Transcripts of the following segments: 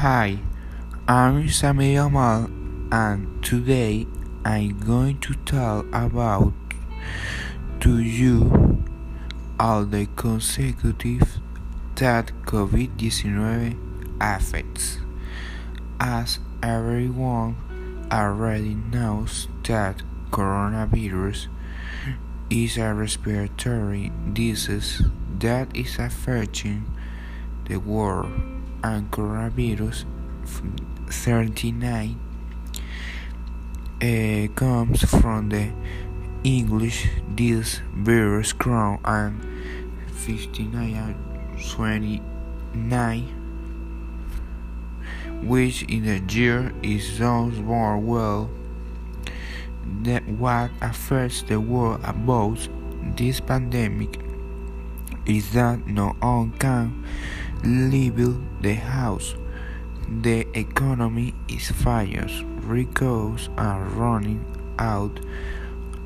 Hi, I'm Samir Amal, and today I'm going to talk about to you all the consecutive that COVID-19 affects. As everyone already knows that coronavirus is a respiratory disease that is affecting the world and coronavirus 39 uh, comes from the English this virus crown and 59 and 29 which in the year is known more well that what affects the world about this pandemic is that no one can leave the house. The economy is fires, ricos are running out,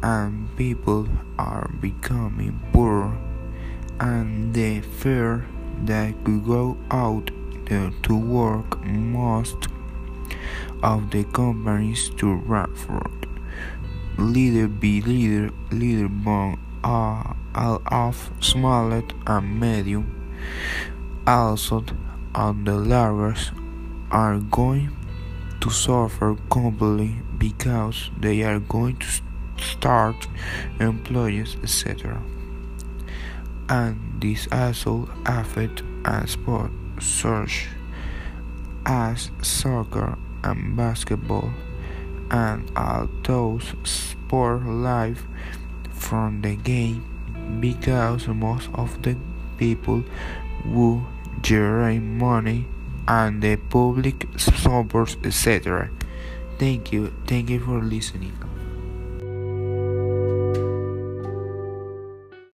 and people are becoming poor, and the fear that could go out to work most of the companies to Radford. Leader B leader leader born are all of smaller and medium also on the largest are going to suffer completely because they are going to start employees etc and this also affect a sport such as soccer and basketball and all those sport life from the game because most of the people who generate money and the public supports etc. Thank you. Thank you for listening.